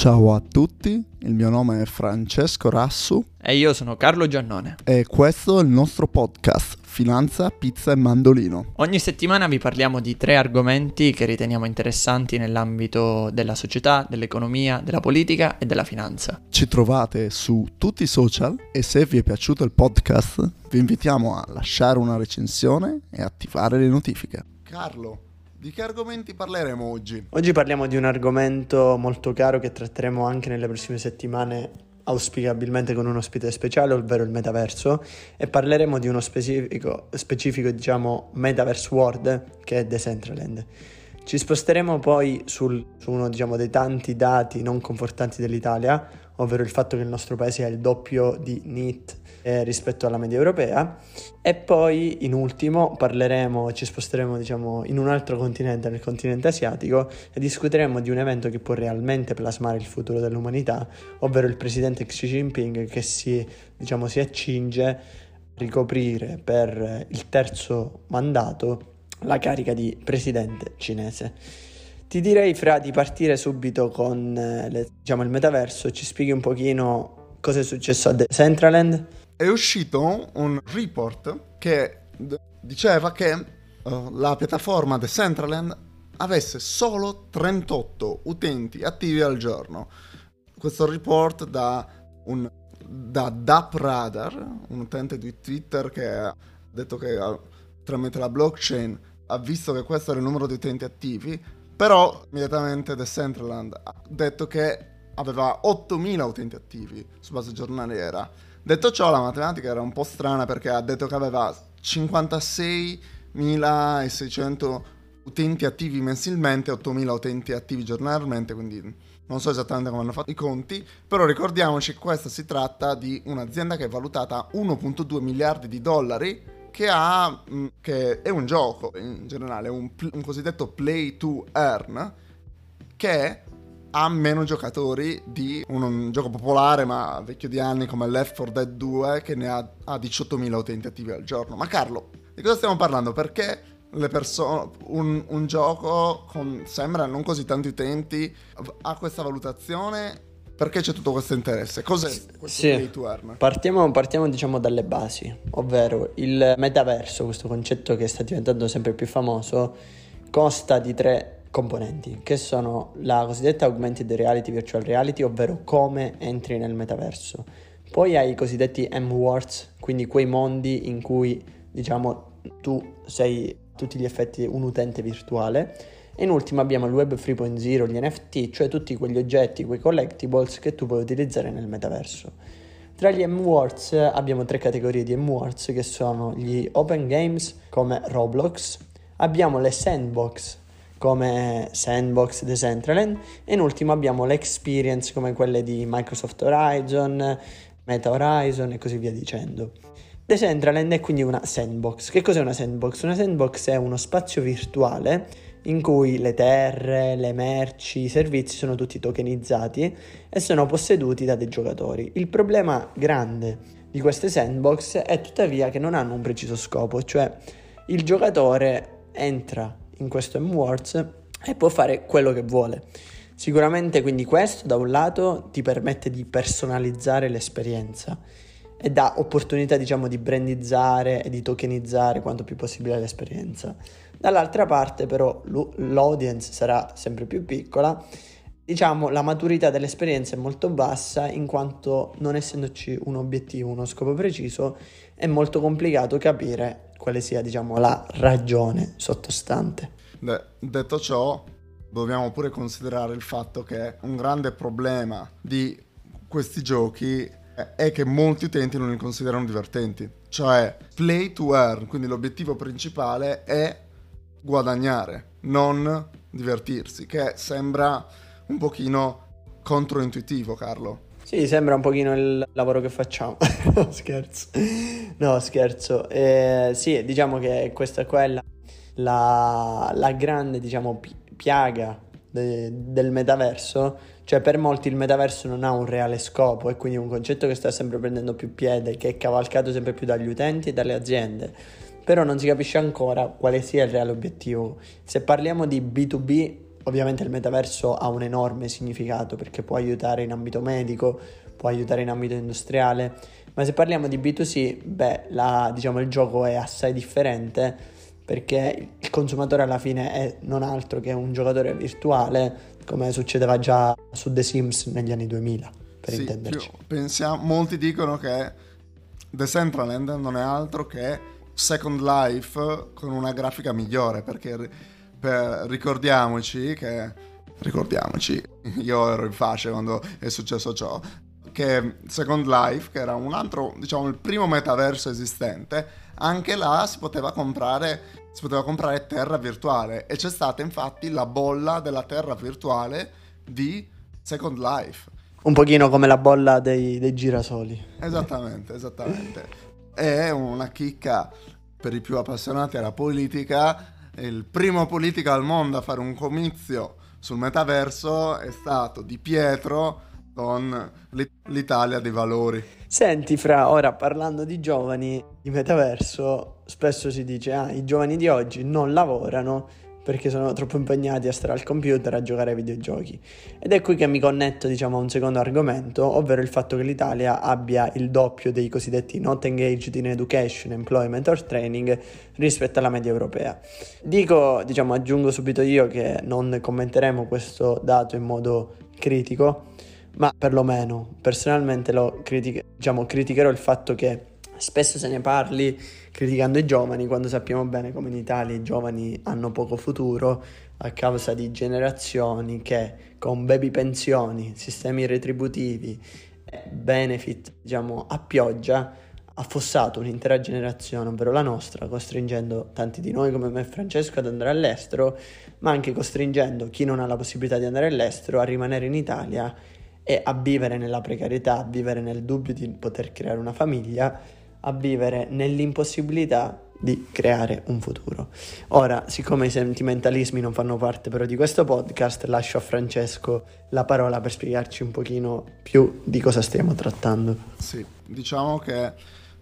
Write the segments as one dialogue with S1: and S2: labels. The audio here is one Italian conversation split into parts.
S1: Ciao a tutti, il mio nome è Francesco Rassu
S2: E io sono Carlo Giannone.
S1: e questo è il nostro podcast Finanza, Pizza e Mandolino.
S2: Ogni settimana vi parliamo di tre argomenti che riteniamo interessanti nell'ambito della società, dell'economia, della politica e della finanza.
S1: Ci trovate su tutti i social e se vi è piaciuto il podcast vi invitiamo a lasciare una recensione e attivare le notifiche. Carlo, di che argomenti parleremo oggi?
S3: Oggi parliamo di un argomento molto caro che tratteremo anche nelle prossime settimane, auspicabilmente con un ospite speciale, ovvero il metaverso, e parleremo di uno specifico, specifico diciamo, metaverse world che è Decentraland. Ci sposteremo poi sul- su uno diciamo, dei tanti dati non confortanti dell'Italia, ovvero il fatto che il nostro paese ha il doppio di NEET eh, rispetto alla media europea, e poi in ultimo parleremo, ci sposteremo diciamo, in un altro continente, nel continente asiatico, e discuteremo di un evento che può realmente plasmare il futuro dell'umanità, ovvero il presidente Xi Jinping che si, diciamo, si accinge a ricoprire per il terzo mandato la carica di presidente cinese. Ti direi, Fra, di partire subito con eh, le- diciamo, il metaverso. Ci spieghi un pochino cosa è successo a Decentraland?
S1: È uscito un report che d- diceva che eh, la piattaforma Decentraland avesse solo 38 utenti attivi al giorno. Questo report da un da DappRadar, un utente di Twitter che ha detto che eh, tramite la blockchain ha visto che questo era il numero di utenti attivi, però immediatamente Decentraland ha detto che aveva 8000 utenti attivi su base giornaliera. Detto ciò, la matematica era un po' strana perché ha detto che aveva 56.600 utenti attivi mensilmente, 8.000 utenti attivi giornalmente, quindi non so esattamente come hanno fatto i conti, però ricordiamoci che questa si tratta di un'azienda che è valutata a 1.2 miliardi di dollari, che, ha, mh, che è un gioco in generale, un, un cosiddetto play to earn, che ha meno giocatori di un, un gioco popolare ma vecchio di anni come Left 4 Dead 2 che ne ha, ha 18.000 utenti attivi al giorno. Ma Carlo, di cosa stiamo parlando? Perché le persone, un, un gioco con sembra non così tanti utenti ha questa valutazione? Perché c'è tutto questo interesse? Cos'è questo
S3: Sì. Partiamo, partiamo diciamo dalle basi, ovvero il metaverso, questo concetto che sta diventando sempre più famoso, consta di tre componenti, che sono la cosiddetta augmented reality, virtual reality, ovvero come entri nel metaverso. Poi hai i cosiddetti M-words, quindi quei mondi in cui diciamo tu sei a tutti gli effetti un utente virtuale. E in ultimo abbiamo il Web 3.0, gli NFT, cioè tutti quegli oggetti, quei collectibles che tu puoi utilizzare nel metaverso. Tra gli M-Words abbiamo tre categorie di M-Words che sono gli Open Games come Roblox, abbiamo le Sandbox come Sandbox Decentraland e in ultimo abbiamo le Experience come quelle di Microsoft Horizon, Meta Horizon e così via dicendo. Decentraland è quindi una sandbox. Che cos'è una sandbox? Una sandbox è uno spazio virtuale in cui le terre, le merci, i servizi sono tutti tokenizzati e sono posseduti da dei giocatori. Il problema grande di queste sandbox è tuttavia che non hanno un preciso scopo, cioè il giocatore entra in questo M-Words e può fare quello che vuole. Sicuramente quindi questo da un lato ti permette di personalizzare l'esperienza e dà opportunità diciamo di brandizzare e di tokenizzare quanto più possibile l'esperienza. Dall'altra parte però l'audience sarà sempre più piccola, diciamo la maturità dell'esperienza è molto bassa in quanto non essendoci un obiettivo, uno scopo preciso, è molto complicato capire quale sia diciamo la ragione sottostante.
S1: De- detto ciò, dobbiamo pure considerare il fatto che un grande problema di questi giochi è- che molti utenti non li considerano divertenti. Cioè, play to earn, quindi l'obiettivo principale è guadagnare, non divertirsi, che sembra un pochino controintuitivo, Carlo.
S3: Sì, sembra un pochino il lavoro che facciamo. scherzo. No, scherzo. Eh, sì, diciamo che questa è quella la, la grande, diciamo, pi- piaga de- del metaverso. Cioè, per molti il metaverso non ha un reale scopo e quindi è un concetto che sta sempre prendendo più piede, che è cavalcato sempre più dagli utenti e dalle aziende. Però non si capisce ancora quale sia il reale obiettivo. Se parliamo di B2B, Ovviamente il metaverso ha un enorme significato perché può aiutare in ambito medico, può aiutare in ambito industriale, ma se parliamo di B2C, beh, la, diciamo, il gioco è assai differente perché il consumatore alla fine è non altro che un giocatore virtuale, come succedeva già su The Sims negli anni 2000, per sì, intenderci.
S1: Pensiamo, molti dicono che The Centraland non è altro che Second Life con una grafica migliore, perché per, ricordiamoci che ricordiamoci, io ero in fascia quando è successo ciò, che Second Life, che era un altro, diciamo, il primo metaverso esistente, anche là si poteva comprare si poteva comprare terra virtuale e c'è stata infatti la bolla della terra virtuale di Second Life.
S3: Un pochino come la bolla dei, dei girasoli.
S1: Esattamente, esattamente. È una chicca per i più appassionati alla politica. Il primo politico al mondo a fare un comizio sul metaverso è stato Di Pietro con l'Italia dei valori.
S3: Senti, Fra, ora parlando di giovani di metaverso, spesso si dice, ah, i giovani di oggi non lavorano perché sono troppo impegnati a stare al computer a giocare ai videogiochi. Ed è qui che mi connetto, diciamo, a un secondo argomento, ovvero il fatto che l'Italia abbia il doppio dei cosiddetti not engaged in education, employment or training rispetto alla media europea. Dico, diciamo, aggiungo subito io che non commenteremo questo dato in modo critico, ma perlomeno personalmente lo critica- diciamo, criticherò il fatto che spesso se ne parli criticando i giovani quando sappiamo bene come in Italia i giovani hanno poco futuro a causa di generazioni che con baby pensioni, sistemi retributivi benefit diciamo a pioggia ha affossato un'intera generazione, ovvero la nostra, costringendo tanti di noi come me e Francesco ad andare all'estero, ma anche costringendo chi non ha la possibilità di andare all'estero a rimanere in Italia e a vivere nella precarietà, a vivere nel dubbio di poter creare una famiglia, a vivere nell'impossibilità di creare un futuro. Ora, siccome i sentimentalismi non fanno parte però di questo podcast, lascio a Francesco la parola per spiegarci un pochino più di cosa stiamo trattando.
S1: Sì, diciamo che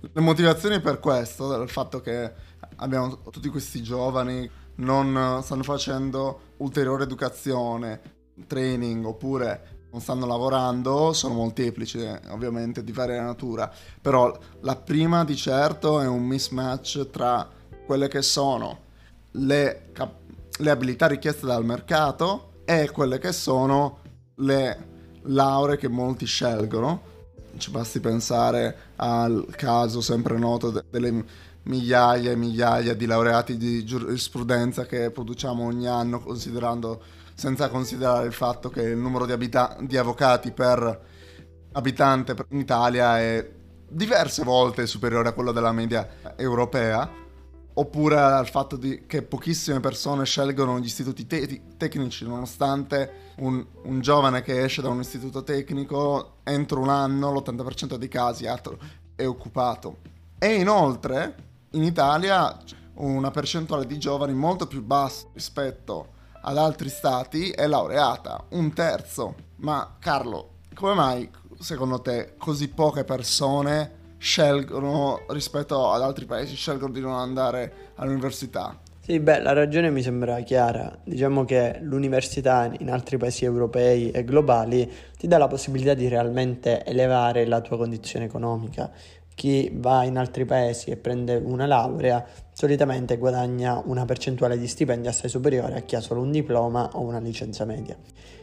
S1: le motivazioni per questo, dal fatto che abbiamo tutti questi giovani non stanno facendo ulteriore educazione, training oppure non stanno lavorando sono molteplici, ovviamente di varia natura, però la prima di certo è un mismatch tra quelle che sono le, cap- le abilità richieste dal mercato e quelle che sono le lauree che molti scelgono. Ci basti pensare al caso sempre noto de- delle migliaia e migliaia di laureati di giurisprudenza che produciamo ogni anno considerando senza considerare il fatto che il numero di, abita- di avvocati per abitante in Italia è diverse volte superiore a quello della media europea, oppure al fatto di, che pochissime persone scelgono gli istituti te- tecnici, nonostante un, un, giovane che esce da un istituto tecnico entro un anno l'80% dei casi è occupato. E inoltre in Italia una percentuale di giovani molto più bassa rispetto ad altri stati è laureata, un terzo. Ma Carlo, come mai secondo te così poche persone scelgono rispetto ad altri paesi scelgono di non andare all'università?
S3: Sì, beh, la ragione mi sembra chiara. Diciamo che l'università in altri paesi europei e globali ti dà la possibilità di realmente elevare la tua condizione economica chi va in altri paesi e prende una laurea solitamente guadagna una percentuale di stipendi assai superiore a chi ha solo un diploma o una licenza media.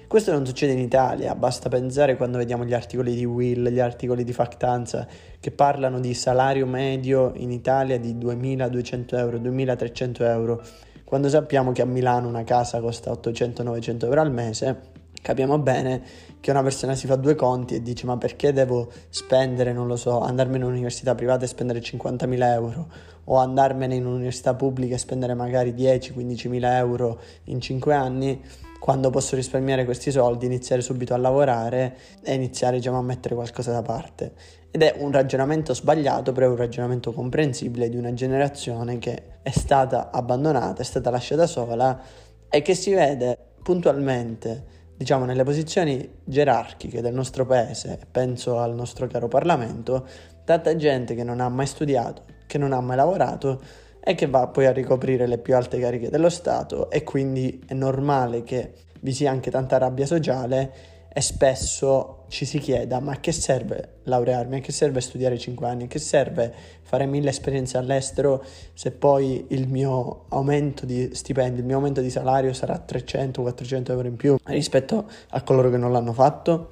S3: Questo non succede in Italia, basta pensare quando vediamo gli articoli di Will, gli articoli di Factanza che parlano di salario medio in Italia di 2200 euro, 2300 euro, quando sappiamo che a Milano una casa costa 800-900 euro al mese capiamo bene che una persona si fa due conti e dice ma perché devo spendere, non lo so, andarmene in un'università privata e spendere 50.000 euro o andarmene in un'università pubblica e spendere magari 10-15.000 euro in 5 anni quando posso risparmiare questi soldi, iniziare subito a lavorare e iniziare diciamo, a mettere qualcosa da parte. Ed è un ragionamento sbagliato, però è un ragionamento comprensibile di una generazione che è stata abbandonata, è stata lasciata sola e che si vede puntualmente diciamo, nelle posizioni gerarchiche del nostro paese, penso al nostro caro Parlamento, tanta gente che non ha mai studiato, che non ha mai lavorato e che va poi a ricoprire le più alte cariche dello Stato e quindi è normale che vi sia anche tanta rabbia sociale e spesso ci si chieda ma a che serve laurearmi, a che serve studiare 5 anni, a che serve fare mille esperienze all'estero se poi il mio aumento di stipendio, il mio aumento di salario sarà 300-400 euro in più rispetto a coloro che non l'hanno fatto?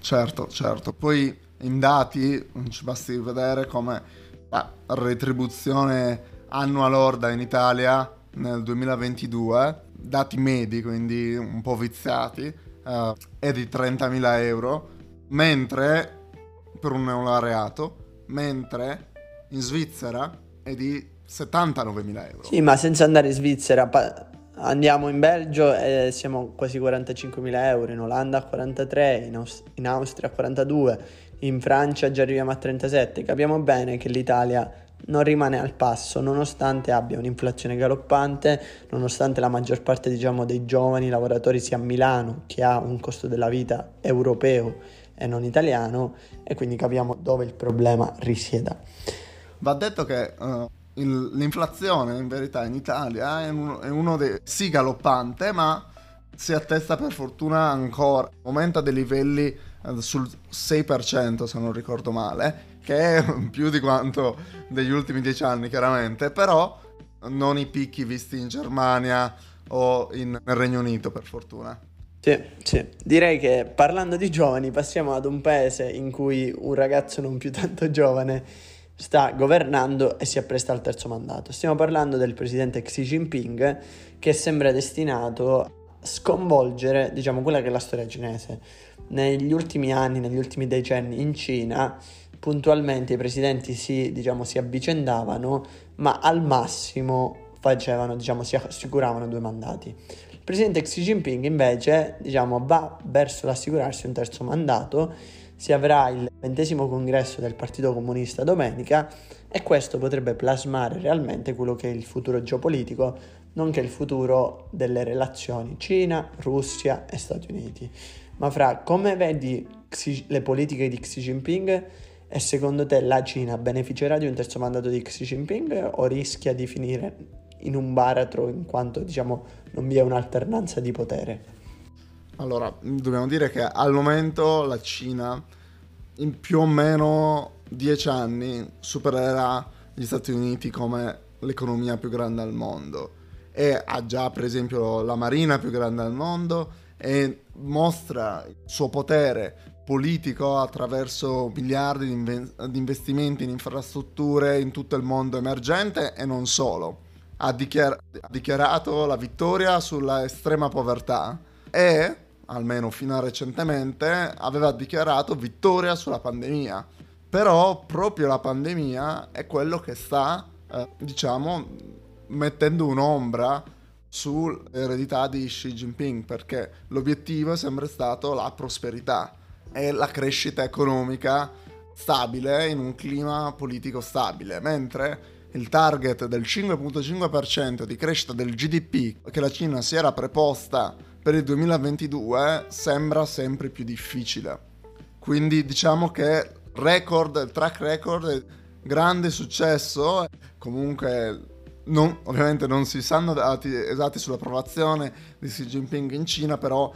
S1: Certo, certo. Poi in dati ci basti vedere come la retribuzione annua lorda in Italia nel 2022, dati medi, quindi un po' viziati, uh, è di 30.000 euro, mentre per un neolaureato, mentre in Svizzera è di 79.000 euro.
S3: Sì, ma senza andare in Svizzera, pa- andiamo in Belgio e siamo quasi 45.000 euro, in Olanda a 43, in, Aust- in Austria a 42, in Francia già arriviamo a 37. Capiamo bene che l'Italia non rimane al passo nonostante abbia un'inflazione galoppante, nonostante la maggior parte diciamo, dei giovani lavoratori sia a Milano che ha un costo della vita europeo e non italiano e quindi capiamo dove il problema risieda.
S1: Va detto che uh, il, l'inflazione in verità in Italia è, un, è uno dei sì galoppante ma si attesta per fortuna ancora, aumenta dei livelli sul 6% se non ricordo male che è più di quanto degli ultimi dieci anni chiaramente, però non i picchi visti in Germania o in, nel Regno Unito per fortuna.
S3: Sì, sì, direi che parlando di giovani passiamo ad un paese in cui un ragazzo non più tanto giovane sta governando e si appresta al terzo mandato. Stiamo parlando del presidente Xi Jinping che sembra destinato a sconvolgere, diciamo, quella che è la storia cinese. Negli ultimi anni, negli ultimi decenni in Cina puntualmente i presidenti si, diciamo, si avvicendavano, ma al massimo facevano, diciamo, si assicuravano due mandati. Il presidente Xi Jinping invece diciamo, va verso l'assicurarsi un terzo mandato, si avrà il ventesimo congresso del Partito Comunista domenica e questo potrebbe plasmare realmente quello che è il futuro geopolitico, nonché il futuro delle relazioni Cina, Russia e Stati Uniti. Ma fra come vedi le politiche di Xi Jinping? E secondo te la Cina beneficerà di un terzo mandato di Xi Jinping o rischia di finire in un baratro in quanto diciamo non vi è un'alternanza di potere?
S1: Allora, dobbiamo dire che al momento la Cina in più o meno dieci anni supererà gli Stati Uniti come l'economia più grande al mondo e ha già per esempio la marina più grande al mondo e mostra il suo potere politico attraverso miliardi di, inve- di, investimenti in infrastrutture in tutto il mondo emergente e non solo. Ha, dichiar- ha dichiarato la vittoria sulla estrema povertà e, almeno fino a recentemente, aveva dichiarato vittoria sulla pandemia. Però proprio la pandemia è quello che sta, eh, diciamo, mettendo un'ombra sull'eredità di Xi Jinping perché l'obiettivo è sempre stato la prosperità è la crescita economica stabile in un clima politico stabile, mentre il target del 5.5% di crescita del GDP che la Cina si era preposta per il 2022 sembra sempre più difficile. Quindi diciamo che record, il track record è grande successo, comunque non, ovviamente non si sanno dati esatti sull'approvazione di Xi Jinping in Cina, però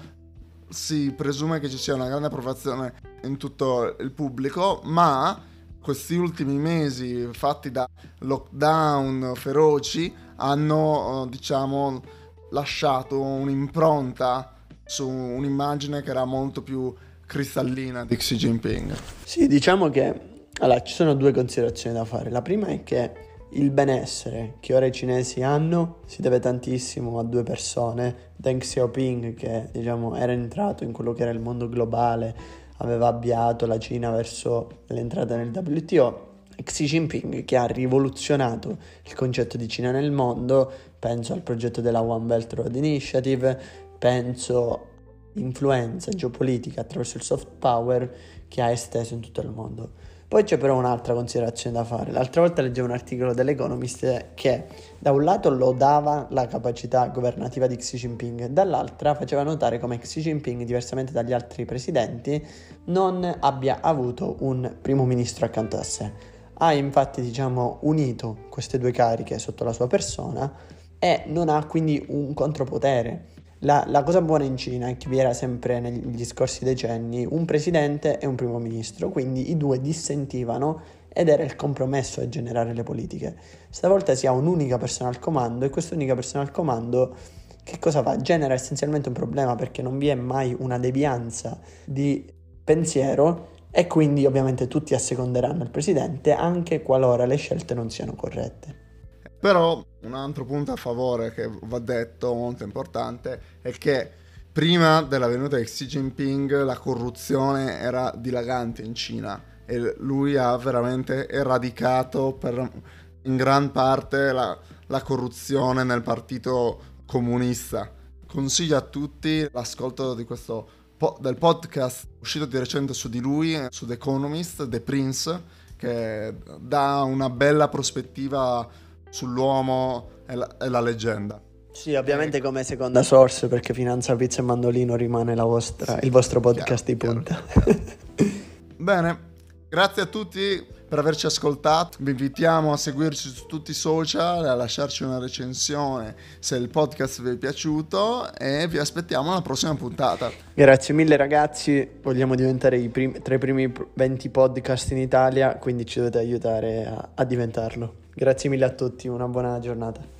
S1: si presume che ci sia una grande approvazione in tutto il pubblico, ma questi ultimi mesi fatti da lockdown feroci hanno, diciamo, lasciato un'impronta su un'immagine che era molto più cristallina di Xi Jinping.
S3: Sì, diciamo che allora, ci sono due considerazioni da fare. La prima è che il benessere che ora i cinesi hanno si deve tantissimo a due persone, Deng Xiaoping che diciamo era entrato in quello che era il mondo globale, aveva avviato la Cina verso l'entrata nel WTO, e Xi Jinping che ha rivoluzionato il concetto di Cina nel mondo, penso al progetto della One Belt Road Initiative, penso influenza geopolitica attraverso il soft power che ha esteso in tutto il mondo. Poi c'è però un'altra considerazione da fare. L'altra volta leggevo un articolo dell'Economist che da un lato lodava la capacità governativa di Xi Jinping, dall'altra faceva notare come Xi Jinping, diversamente dagli altri presidenti, non abbia avuto un primo ministro accanto a sé. Ha infatti, diciamo, unito queste due cariche sotto la sua persona e non ha quindi un contropotere La, la, cosa buona in Cina è che vi era sempre negli scorsi decenni un presidente e un primo ministro, quindi i due dissentivano ed era il compromesso a generare le politiche. Stavolta si ha un'unica persona al comando e quest'unica persona al comando che cosa fa? Genera essenzialmente un problema perché non vi è mai una devianza di pensiero e quindi ovviamente tutti asseconderanno il presidente anche qualora le scelte non siano corrette.
S1: Però un altro punto a favore che va detto, molto importante, è che prima della venuta di Xi Jinping la corruzione era dilagante in Cina e lui ha veramente eradicato per, in gran parte la, la corruzione nel partito comunista. Consiglio a tutti l'ascolto di questo del podcast uscito di recente su di lui, su The Economist, The Prince, che dà una bella prospettiva sull'uomo e la, e la leggenda.
S3: Sì, ovviamente come seconda source perché Finanza Pizza e Mandolino rimane vostra, sì, il vostro podcast chiaro, di punta. Chiaro,
S1: chiaro. Bene, grazie a tutti per averci ascoltato. Vi invitiamo a seguirci su tutti i social, a lasciarci una recensione se il podcast vi è piaciuto e vi aspettiamo alla prossima puntata.
S3: Grazie mille ragazzi, vogliamo diventare i prim- tra i primi 20 podcast in Italia, quindi ci dovete aiutare a, a diventarlo. Grazie mille a tutti, una buona giornata.